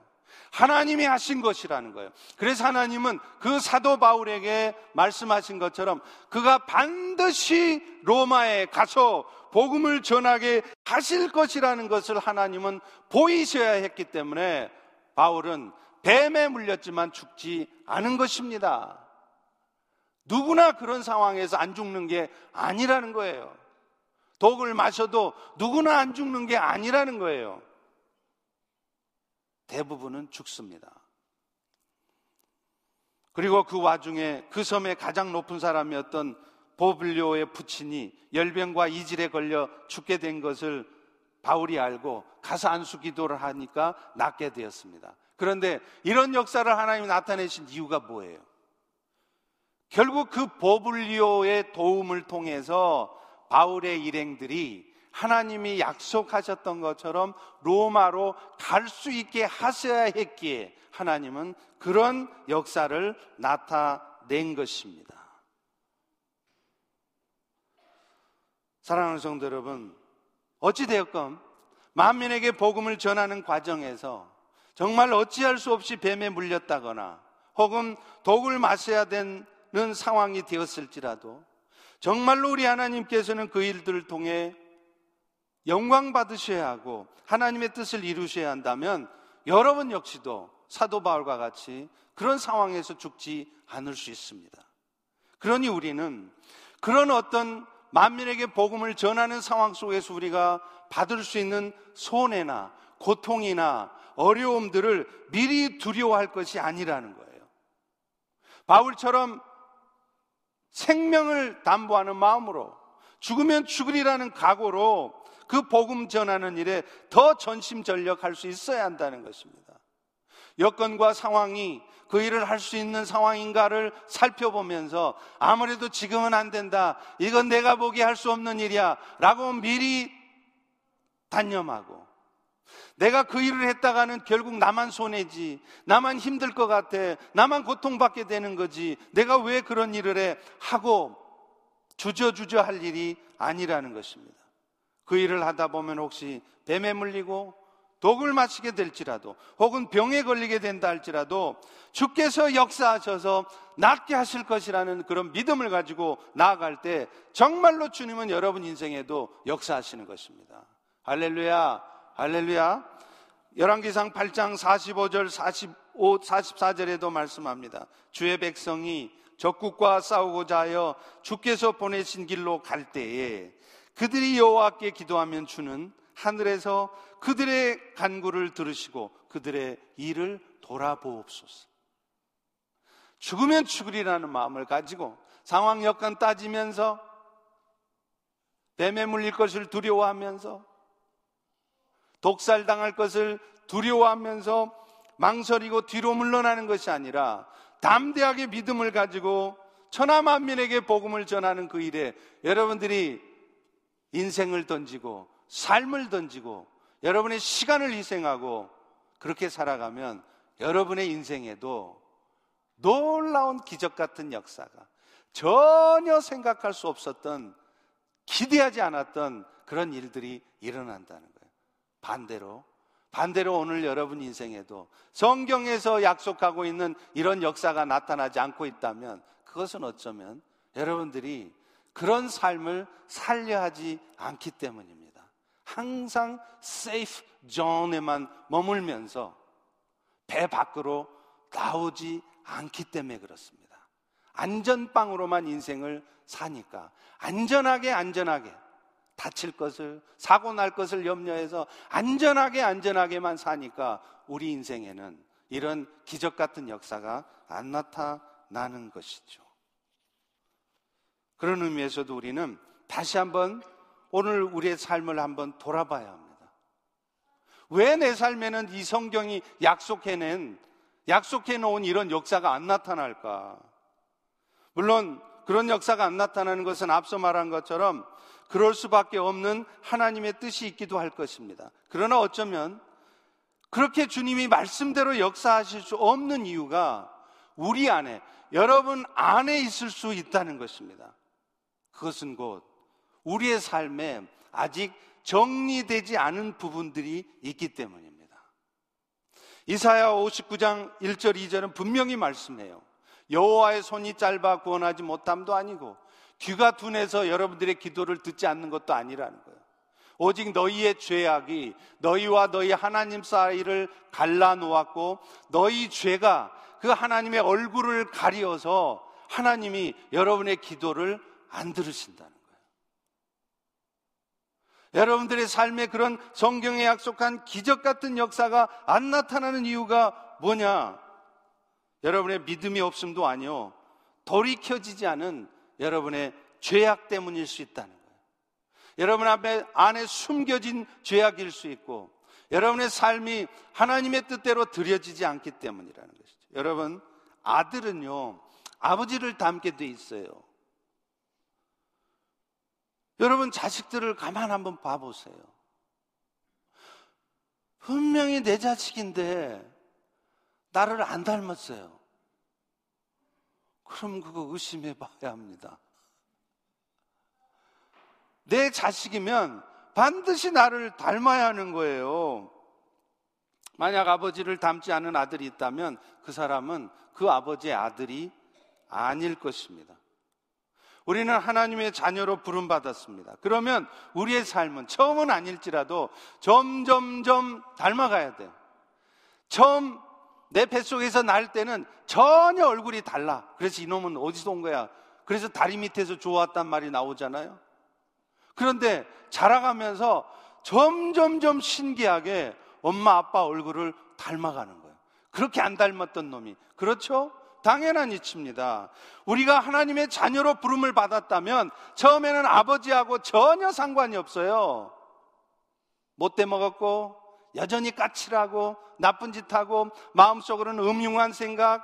하나님이 하신 것이라는 거예요. 그래서 하나님은 그 사도 바울에게 말씀하신 것처럼 그가 반드시 로마에 가서 복음을 전하게 하실 것이라는 것을 하나님은 보이셔야 했기 때문에 바울은 뱀에 물렸지만 죽지 않은 것입니다. 누구나 그런 상황에서 안 죽는 게 아니라는 거예요. 독을 마셔도 누구나 안 죽는 게 아니라는 거예요. 대부분은 죽습니다. 그리고 그 와중에 그 섬의 가장 높은 사람이었던 보블리오의 부친이 열병과 이질에 걸려 죽게 된 것을 바울이 알고 가서 안수 기도를 하니까 낫게 되었습니다. 그런데 이런 역사를 하나님이 나타내신 이유가 뭐예요? 결국 그 보블리오의 도움을 통해서 바울의 일행들이 하나님이 약속하셨던 것처럼 로마로 갈 수 있게 하셔야 했기에 하나님은 그런 역사를 나타낸 것입니다. 사랑하는 성도 여러분, 어찌되었건 만민에게 복음을 전하는 과정에서 정말 어찌할 수 없이 뱀에 물렸다거나 혹은 독을 마셔야 되는 상황이 되었을지라도 정말로 우리 하나님께서는 그 일들을 통해 영광 받으셔야 하고 하나님의 뜻을 이루셔야 한다면 여러분 역시도 사도 바울과 같이 그런 상황에서 죽지 않을 수 있습니다. 그러니 우리는 그런 어떤 만민에게 복음을 전하는 상황 속에서 우리가 받을 수 있는 손해나 고통이나 어려움들을 미리 두려워할 것이 아니라는 거예요. 바울처럼 생명을 담보하는 마음으로 죽으면 죽으리라는 각오로 그 복음 전하는 일에 더 전심전력할 수 있어야 한다는 것입니다. 여건과 상황이 그 일을 할 수 있는 상황인가를 살펴보면서 아무래도 지금은 안 된다. 이건 내가 보기 할수 없는 일이야. 라고 미리 단념하고 내가 그 일을 했다가는 결국 나만 손해지. 나만 힘들 것 같아. 나만 고통받게 되는 거지. 내가 왜 그런 일을 해? 하고 주저주저 할 일이 아니라는 것입니다. 그 일을 하다 보면 혹시 뱀에 물리고 독을 마시게 될지라도 혹은 병에 걸리게 된다 할지라도 주께서 역사하셔서 낫게 하실 것이라는 그런 믿음을 가지고 나아갈 때 정말로 주님은 여러분 인생에도 역사하시는 것입니다. 할렐루야. 할렐루야. 열왕기상 8장 45절 45 44절에도 말씀합니다. 주의 백성이 적국과 싸우고자 하여 주께서 보내신 길로 갈 때에 그들이 여호와께 기도하면 주는 하늘에서 그들의 간구를 들으시고 그들의 일을 돌아보옵소서. 죽으면 죽으리라는 마음을 가지고 상황 여건 따지면서 뱀에 물릴 것을 두려워하면서 독살당할 것을 두려워하면서 망설이고 뒤로 물러나는 것이 아니라 담대하게 믿음을 가지고 천하 만민에게 복음을 전하는 그 일에 여러분들이 인생을 던지고 삶을 던지고 여러분의 시간을 희생하고 그렇게 살아가면 여러분의 인생에도 놀라운 기적 같은 역사가 전혀 생각할 수 없었던 기대하지 않았던 그런 일들이 일어난다는 거예요. 반대로 반대로 오늘 여러분 인생에도 성경에서 약속하고 있는 이런 역사가 나타나지 않고 있다면 그것은 어쩌면 여러분들이 그런 삶을 살려 하지 않기 때문입니다. 항상 세이프 존에만 머물면서 배 밖으로 나오지 않기 때문에 그렇습니다. 안전빵으로만 인생을 사니까 안전하게 안전하게 다칠 것을 사고 날 것을 염려해서 안전하게 안전하게만 사니까 우리 인생에는 이런 기적 같은 역사가 안 나타나는 것이죠. 그런 의미에서도 우리는 다시 한번 오늘 우리의 삶을 한번 돌아봐야 합니다. 왜 내 삶에는 이 성경이 약속해낸, 약속해 놓은 이런 역사가 안 나타날까? 물론 그런 역사가 안 나타나는 것은 앞서 말한 것처럼 그럴 수밖에 없는 하나님의 뜻이 있기도 할 것입니다. 그러나 어쩌면 그렇게 주님이 말씀대로 역사하실 수 없는 이유가 우리 안에, 여러분 안에 있을 수 있다는 것입니다. 그것은 곧 우리의 삶에 아직 정리되지 않은 부분들이 있기 때문입니다. 이사야 59장 1절 2절은 분명히 말씀해요. 여호와의 손이 짧아 구원하지 못함도 아니고 귀가 둔해서 여러분들의 기도를 듣지 않는 것도 아니라는 거예요. 오직 너희의 죄악이 너희와 너희 하나님 사이를 갈라 놓았고 너희 죄가 그 하나님의 얼굴을 가리어서 하나님이 여러분의 기도를 안 들으신다는 거예요. 여러분들의 삶에 그런 성경에 약속한 기적 같은 역사가 안 나타나는 이유가 뭐냐? 여러분의 믿음이 없음도 아니요. 돌이켜지지 않은 여러분의 죄악 때문일 수 있다는 거예요. 여러분 앞에 안에 숨겨진 죄악일 수 있고 여러분의 삶이 하나님의 뜻대로 드려지지 않기 때문이라는 것이죠. 여러분 아들은요 아버지를 닮게 돼 있어요. 여러분 자식들을 가만 한번 봐보세요. 분명히 내 자식인데 나를 안 닮았어요. 그럼 그거 의심해 봐야 합니다. 내 자식이면 반드시 나를 닮아야 하는 거예요. 만약 아버지를 닮지 않은 아들이 있다면 그 사람은 그 아버지의 아들이 아닐 것입니다. 우리는 하나님의 자녀로 부름받았습니다. 그러면 우리의 삶은 처음은 아닐지라도 점점점 닮아가야 돼요. 처음 내 뱃속에서 날 때는 전혀 얼굴이 달라. 그래서 이놈은 어디서 온 거야? 그래서 다리 밑에서 좋았단 말이 나오잖아요. 그런데 자라가면서 점점점 신기하게 엄마 아빠 얼굴을 닮아가는 거예요. 그렇게 안 닮았던 놈이. 그렇죠? 당연한 이치입니다. 우리가 하나님의 자녀로 부름을 받았다면 처음에는 아버지하고 전혀 상관이 없어요. 못돼 먹었고 여전히 까칠하고 나쁜 짓 하고 마음속으로는 음흉한 생각,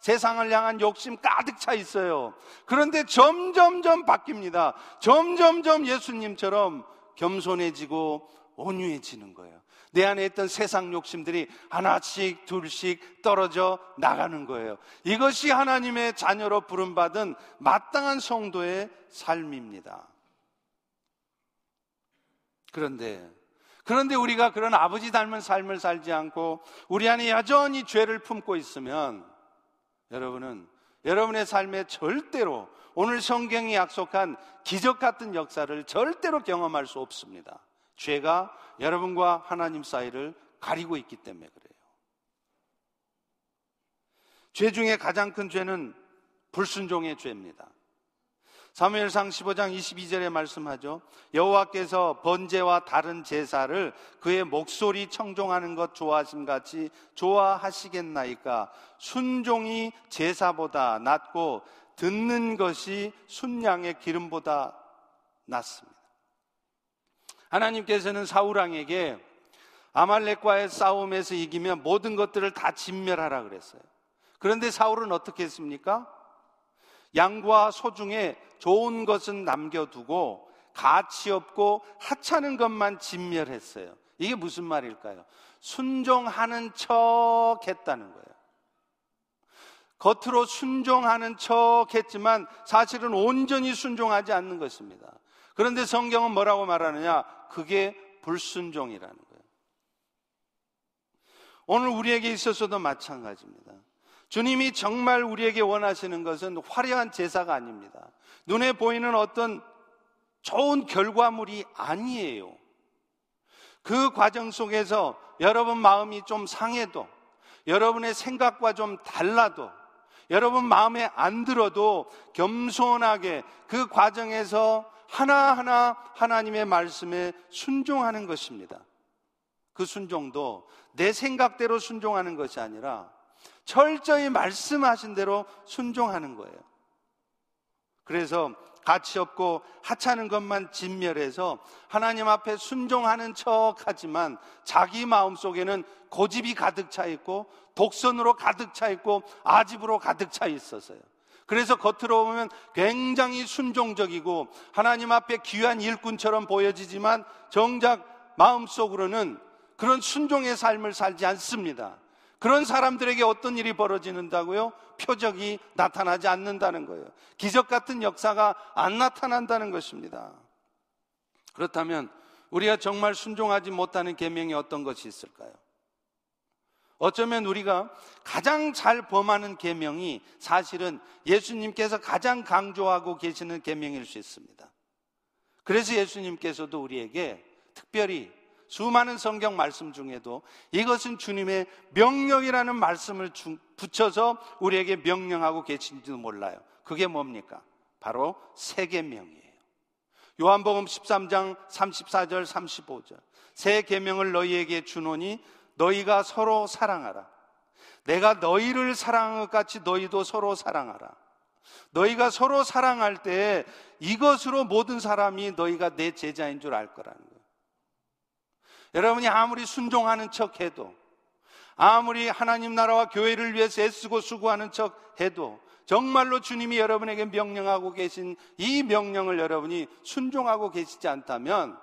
세상을 향한 욕심 가득 차 있어요. 그런데 점점점 바뀝니다. 점점점 예수님처럼 겸손해지고 온유해지는 거예요. 내 안에 있던 세상 욕심들이 하나씩 둘씩 떨어져 나가는 거예요. 이것이 하나님의 자녀로 부름받은 마땅한 성도의 삶입니다. 그런데 그런데 우리가 그런 아버지 닮은 삶을 살지 않고 우리 안에 여전히 죄를 품고 있으면 여러분은 여러분의 삶에 절대로 오늘 성경이 약속한 기적 같은 역사를 절대로 경험할 수 없습니다. 죄가 여러분과 하나님 사이를 가리고 있기 때문에 그래요. 죄 중에 가장 큰 죄는 불순종의 죄입니다. 사무엘상 15장 22절에 말씀하죠. 여호와께서 번제와 다른 제사를 그의 목소리 청종하는 것 좋아하심 같이 좋아하시겠나이까 순종이 제사보다 낫고 듣는 것이 순양의 기름보다 낫습니다. 하나님께서는 사울왕에게 아말렉과의 싸움에서 이기면 모든 것들을 다 진멸하라 그랬어요. 그런데 사울은 어떻게 했습니까? 양과 소 중에 좋은 것은 남겨두고 가치 없고 하찮은 것만 진멸했어요. 이게 무슨 말일까요? 순종하는 척 했다는 거예요. 겉으로 순종하는 척 했지만 사실은 온전히 순종하지 않는 것입니다. 그런데 성경은 뭐라고 말하느냐? 그게 불순종이라는 거예요. 오늘 우리에게 있어서도 마찬가지입니다. 주님이 정말 우리에게 원하시는 것은 화려한 제사가 아닙니다. 눈에 보이는 어떤 좋은 결과물이 아니에요. 그 과정 속에서 여러분 마음이 좀 상해도, 여러분의 생각과 좀 달라도, 여러분 마음에 안 들어도 겸손하게 그 과정에서 하나하나 하나님의 말씀에 순종하는 것입니다. 그 순종도 내 생각대로 순종하는 것이 아니라 철저히 말씀하신 대로 순종하는 거예요. 그래서 가치 없고 하찮은 것만 진멸해서 하나님 앞에 순종하는 척 하지만 자기 마음 속에는 고집이 가득 차 있고 독선으로 가득 차 있고 아집으로 가득 차 있었어요. 그래서 겉으로 보면 굉장히 순종적이고 하나님 앞에 귀한 일꾼처럼 보여지지만 정작 마음속으로는 그런 순종의 삶을 살지 않습니다. 그런 사람들에게 어떤 일이 벌어지는다고요? 표적이 나타나지 않는다는 거예요. 기적 같은 역사가 안 나타난다는 것입니다. 그렇다면 우리가 정말 순종하지 못하는 계명이 어떤 것이 있을까요? 어쩌면 우리가 가장 잘 범하는 계명이 사실은 예수님께서 가장 강조하고 계시는 계명일 수 있습니다. 그래서 예수님께서도 우리에게 특별히 수많은 성경 말씀 중에도 이것은 주님의 명령이라는 말씀을 붙여서 우리에게 명령하고 계신지도 몰라요. 그게 뭡니까? 바로 세계명이에요. 요한복음 13장 34절 35절. 새 계명을 너희에게 주노니 너희가 서로 사랑하라. 내가 너희를 사랑한 것 같이 너희도 서로 사랑하라. 너희가 서로 사랑할 때 이것으로 모든 사람이 너희가 내 제자인 줄 알 거라는 거예요. 여러분이 아무리 순종하는 척 해도, 아무리 하나님 나라와 교회를 위해서 애쓰고 수고하는 척 해도, 정말로 주님이 여러분에게 명령하고 계신 이 명령을 여러분이 순종하고 계시지 않다면,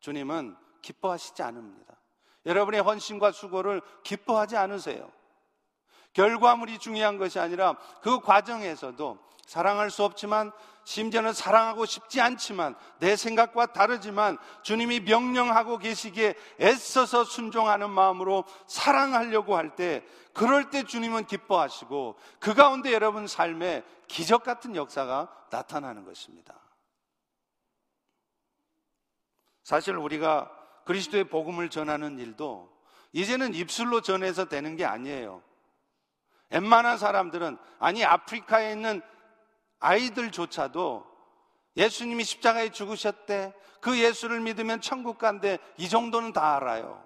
주님은 기뻐하시지 않습니다. 여러분의 헌신과 수고를 기뻐하지 않으세요. 결과물이 중요한 것이 아니라 그 과정에서도 사랑할 수 없지만 심지어는 사랑하고 싶지 않지만 내 생각과 다르지만 주님이 명령하고 계시기에 애써서 순종하는 마음으로 사랑하려고 할 때 그럴 때 주님은 기뻐하시고 그 가운데 여러분 삶에 기적 같은 역사가 나타나는 것입니다. 사실 우리가 그리스도의 복음을 전하는 일도 이제는 입술로 전해서 되는 게 아니에요. 웬만한 사람들은 아니 아프리카에 있는 아이들조차도 예수님이 십자가에 죽으셨대. 그 예수를 믿으면 천국 간대. 이 정도는 다 알아요.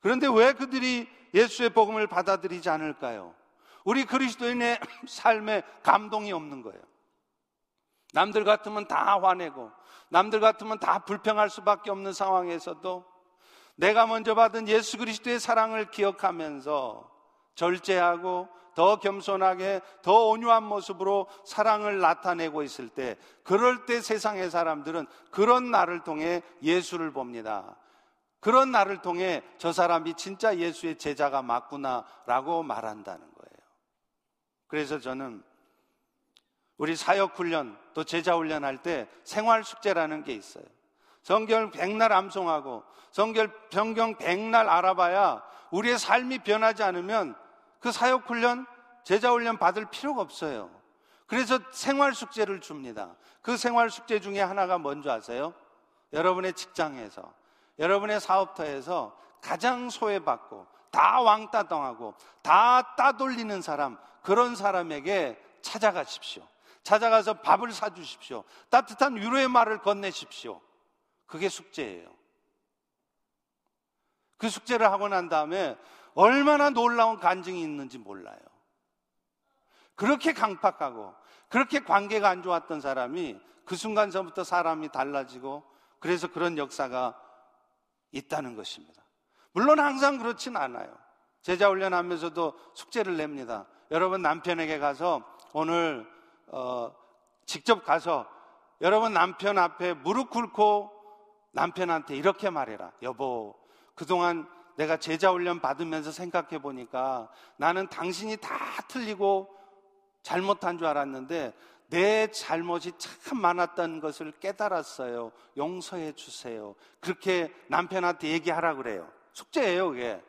그런데 왜 그들이 예수의 복음을 받아들이지 않을까요? 우리 그리스도인의 삶에 감동이 없는 거예요. 남들 같으면 다 화내고, 남들 같으면 다 불평할 수밖에 없는 상황에서도 내가 먼저 받은 예수 그리스도의 사랑을 기억하면서 절제하고 더 겸손하게 더 온유한 모습으로 사랑을 나타내고 있을 때 그럴 때 세상의 사람들은 그런 나를 통해 예수를 봅니다. 그런 나를 통해 저 사람이 진짜 예수의 제자가 맞구나라고 말한다는 거예요. 그래서 저는 우리 사역훈련 또 제자 훈련 할 때 생활 숙제라는 게 있어요. 성경 백날 암송하고 성경, 성경 백날 알아봐야 우리의 삶이 변하지 않으면 그 사역 훈련, 제자 훈련 받을 필요가 없어요. 그래서 생활 숙제를 줍니다. 그 생활 숙제 중에 하나가 뭔지 아세요? 여러분의 직장에서, 여러분의 사업터에서 가장 소외받고, 다 왕따 당하고, 다 따돌리는 사람, 그런 사람에게 찾아가십시오. 찾아가서 밥을 사주십시오. 따뜻한 위로의 말을 건네십시오. 그게 숙제예요. 그 숙제를 하고 난 다음에 얼마나 놀라운 간증이 있는지 몰라요. 그렇게 강팍하고 그렇게 관계가 안 좋았던 사람이 그 순간서부터 사람이 달라지고 그래서 그런 역사가 있다는 것입니다. 물론 항상 그렇진 않아요. 제자 훈련하면서도 숙제를 냅니다. 여러분 남편에게 가서 오늘 어, 직접 가서 여러분 남편 앞에 무릎 꿇고 남편한테 이렇게 말해라. 여보, 그동안 내가 제자 훈련 받으면서 생각해 보니까 나는 당신이 다 틀리고 잘못한 줄 알았는데 내 잘못이 참 많았던 것을 깨달았어요. 용서해 주세요. 그렇게 남편한테 얘기하라 그래요. 숙제예요, 그게.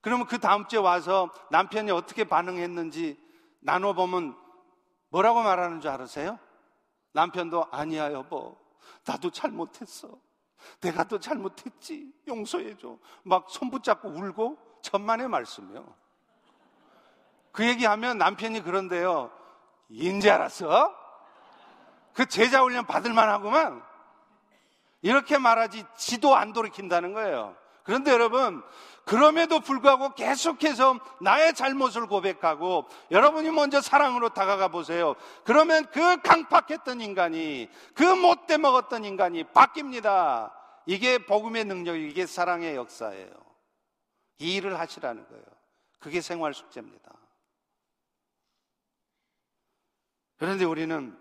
그러면 그 다음 주에 와서 남편이 어떻게 반응했는지 나눠보면 뭐라고 말하는 줄 알으세요? 남편도 아니야, 여보. 나도 잘못했어. 내가 또 잘못했지. 용서해줘. 막 손 붙잡고 울고 천만의 말씀이요. 그 얘기하면 남편이 그런데요. 인지 알았어? 그 제자 훈련 받을 만 하구만. 이렇게 말하지 지도 안 돌이킨다는 거예요. 그런데 여러분, 그럼에도 불구하고 계속해서 나의 잘못을 고백하고 여러분이 먼저 사랑으로 다가가 보세요. 그러면 그 강팍했던 인간이, 그 못돼 먹었던 인간이 바뀝니다. 이게 복음의 능력, 이게 사랑의 역사예요. 이 일을 하시라는 거예요. 그게 생활 숙제입니다. 그런데 우리는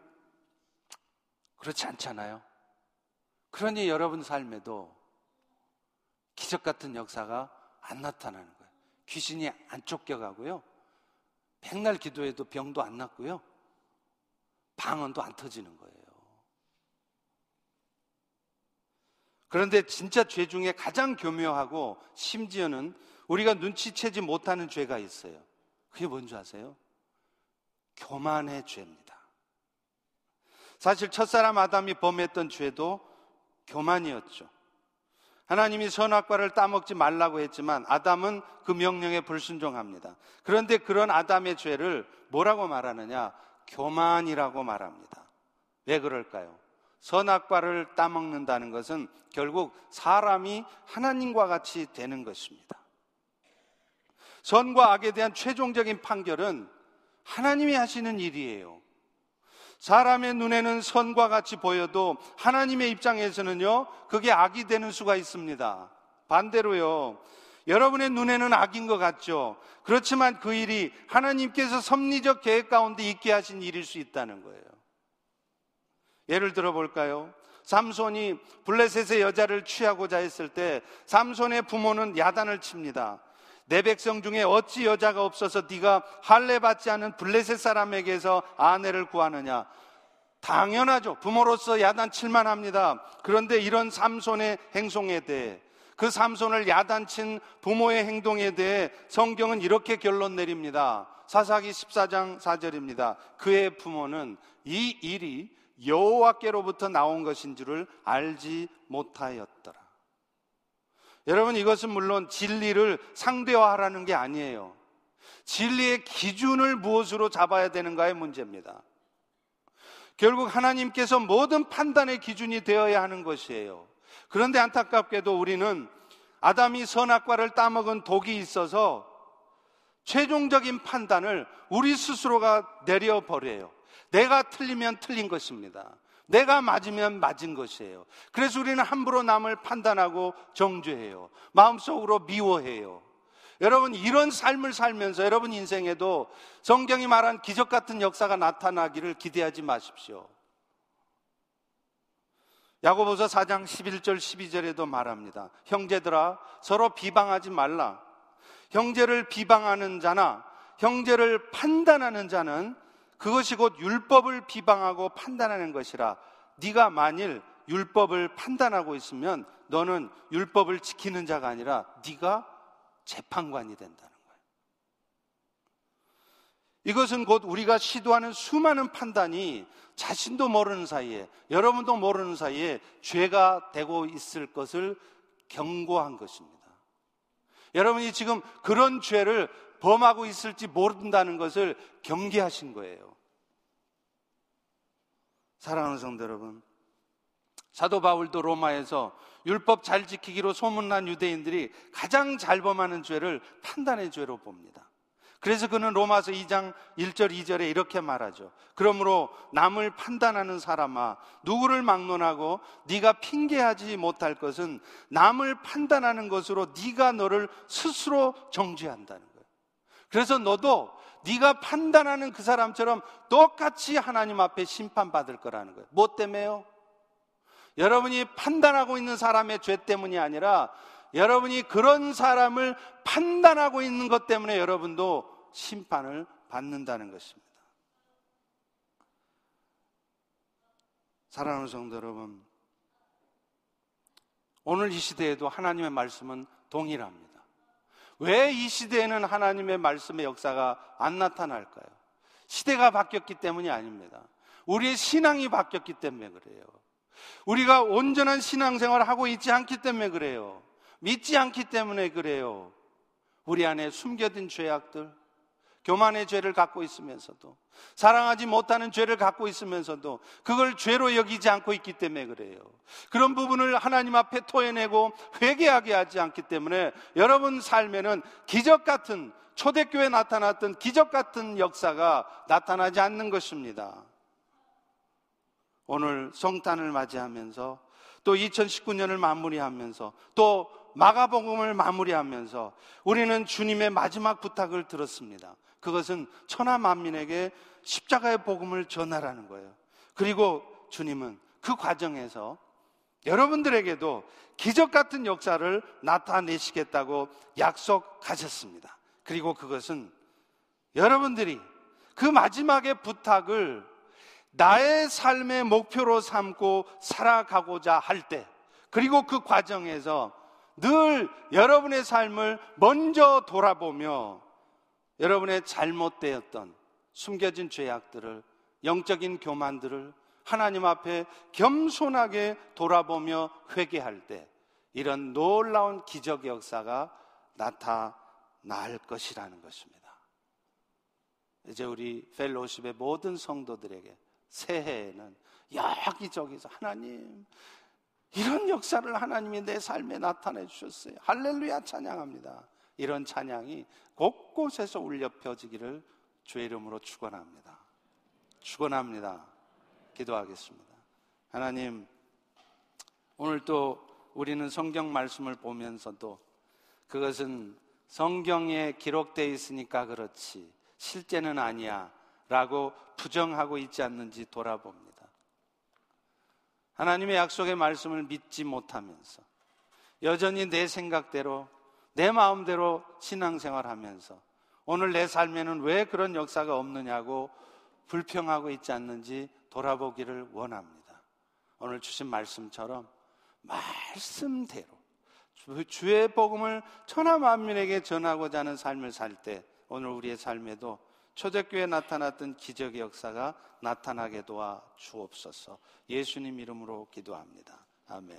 그렇지 않잖아요. 그러니 여러분 삶에도 기적 같은 역사가 안 나타나는 거예요. 귀신이 안 쫓겨가고요. 백날 기도해도 병도 안 낫고요. 방언도 안 터지는 거예요. 그런데 진짜 죄 중에 가장 교묘하고 심지어는 우리가 눈치채지 못하는 죄가 있어요. 그게 뭔지 아세요? 교만의 죄입니다. 사실 첫사람 아담이 범했던 죄도 교만이었죠. 하나님이 선악과를 따먹지 말라고 했지만 아담은 그 명령에 불순종합니다. 그런데 그런 아담의 죄를 뭐라고 말하느냐? 교만이라고 말합니다. 왜 그럴까요? 선악과를 따먹는다는 것은 결국 사람이 하나님과 같이 되는 것입니다. 선과 악에 대한 최종적인 판결은 하나님이 하시는 일이에요. 사람의 눈에는 선과 같이 보여도 하나님의 입장에서는요, 그게 악이 되는 수가 있습니다. 반대로요, 여러분의 눈에는 악인 것 같죠? 그렇지만 그 일이 하나님께서 섭리적 계획 가운데 있게 하신 일일 수 있다는 거예요. 예를 들어 볼까요? 삼손이 블레셋의 여자를 취하고자 했을 때 삼손의 부모는 야단을 칩니다. 내 백성 중에 어찌 여자가 없어서 네가 할례 받지 않은 블레셋 사람에게서 아내를 구하느냐? 당연하죠. 부모로서 야단칠만 합니다. 그런데 이런 삼손의 행동에 대해 그 삼손을 야단친 부모의 행동에 대해 성경은 이렇게 결론 내립니다. 사사기 14장 4절입니다. 그의 부모는 이 일이 여호와께로부터 나온 것인 줄을 알지 못하였더라. 여러분 이것은 물론 진리를 상대화하라는 게 아니에요. 진리의 기준을 무엇으로 잡아야 되는가의 문제입니다. 결국 하나님께서 모든 판단의 기준이 되어야 하는 것이에요. 그런데 안타깝게도 우리는 아담이 선악과를 따먹은 독이 있어서 최종적인 판단을 우리 스스로가 내려버려요. 내가 틀리면 틀린 것입니다. 내가 맞으면 맞은 것이에요. 그래서 우리는 함부로 남을 판단하고 정죄해요. 마음속으로 미워해요. 여러분, 이런 삶을 살면서 여러분 인생에도 성경이 말한 기적 같은 역사가 나타나기를 기대하지 마십시오. 야고보서 4장 11절 12절에도 말합니다. 형제들아 서로 비방하지 말라. 형제를 비방하는 자나 형제를 판단하는 자는 그것이 곧 율법을 비방하고 판단하는 것이라 네가 만일 율법을 판단하고 있으면 너는 율법을 지키는 자가 아니라 네가 재판관이 된다는 거예요. 이것은 곧 우리가 시도하는 수많은 판단이 자신도 모르는 사이에 여러분도 모르는 사이에 죄가 되고 있을 것을 경고한 것입니다. 여러분이 지금 그런 죄를 범하고 있을지 모른다는 것을 경계하신 거예요. 사랑하는 성도 여러분, 사도 바울도 로마에서 율법 잘 지키기로 소문난 유대인들이 가장 잘 범하는 죄를 판단의 죄로 봅니다. 그래서 그는 로마서 2장 1절 2절에 이렇게 말하죠. 그러므로 남을 판단하는 사람아 누구를 막론하고 네가 핑계하지 못할 것은 남을 판단하는 것으로 네가 너를 스스로 정죄한다는. 그래서 너도 네가 판단하는 그 사람처럼 똑같이 하나님 앞에 심판받을 거라는 거예요. 뭐 때문에요? 여러분이 판단하고 있는 사람의 죄 때문이 아니라 여러분이 그런 사람을 판단하고 있는 것 때문에 여러분도 심판을 받는다는 것입니다. 사랑하는 성도 여러분, 오늘 이 시대에도 하나님의 말씀은 동일합니다. 왜 이 시대에는 하나님의 말씀의 역사가 안 나타날까요? 시대가 바뀌었기 때문이 아닙니다. 우리의 신앙이 바뀌었기 때문에 그래요. 우리가 온전한 신앙생활을 하고 있지 않기 때문에 그래요. 믿지 않기 때문에 그래요. 우리 안에 숨겨진 죄악들, 교만의 죄를 갖고 있으면서도, 사랑하지 못하는 죄를 갖고 있으면서도, 그걸 죄로 여기지 않고 있기 때문에 그래요. 그런 부분을 하나님 앞에 토해내고 회개하게 하지 않기 때문에 여러분 삶에는 기적 같은, 초대교회에 나타났던 기적 같은 역사가 나타나지 않는 것입니다. 오늘 성탄을 맞이하면서 또 2019년을 마무리하면서 또 마가복음을 마무리하면서 우리는 주님의 마지막 부탁을 들었습니다. 그것은 천하 만민에게 십자가의 복음을 전하라는 거예요. 그리고 주님은 그 과정에서 여러분들에게도 기적 같은 역사를 나타내시겠다고 약속하셨습니다. 그리고 그것은 여러분들이 그 마지막의 부탁을 나의 삶의 목표로 삼고 살아가고자 할 때, 그리고 그 과정에서 늘 여러분의 삶을 먼저 돌아보며 여러분의 잘못되었던 숨겨진 죄악들을 영적인 교만들을 하나님 앞에 겸손하게 돌아보며 회개할 때 이런 놀라운 기적의 역사가 나타날 것이라는 것입니다. 이제 우리 펠로십의 모든 성도들에게 새해에는 여기저기서 하나님 이런 역사를 하나님이 내 삶에 나타내 주셨어요. 할렐루야 찬양합니다. 이런 찬양이 곳곳에서 울려 펴지기를 주의 이름으로 축원합니다. 축원합니다. 기도하겠습니다. 하나님 오늘 또 우리는 성경 말씀을 보면서도 그것은 성경에 기록되어 있으니까 그렇지 실제는 아니야 라고 부정하고 있지 않는지 돌아봅니다. 하나님의 약속의 말씀을 믿지 못하면서 여전히 내 생각대로 내 마음대로 신앙생활 하면서 오늘 내 삶에는 왜 그런 역사가 없느냐고 불평하고 있지 않는지 돌아보기를 원합니다. 오늘 주신 말씀처럼 말씀대로 주의 복음을 천하 만민에게 전하고자 하는 삶을 살 때 오늘 우리의 삶에도 초대교회에 나타났던 기적의 역사가 나타나게 도와 주옵소서. 예수님 이름으로 기도합니다. 아멘.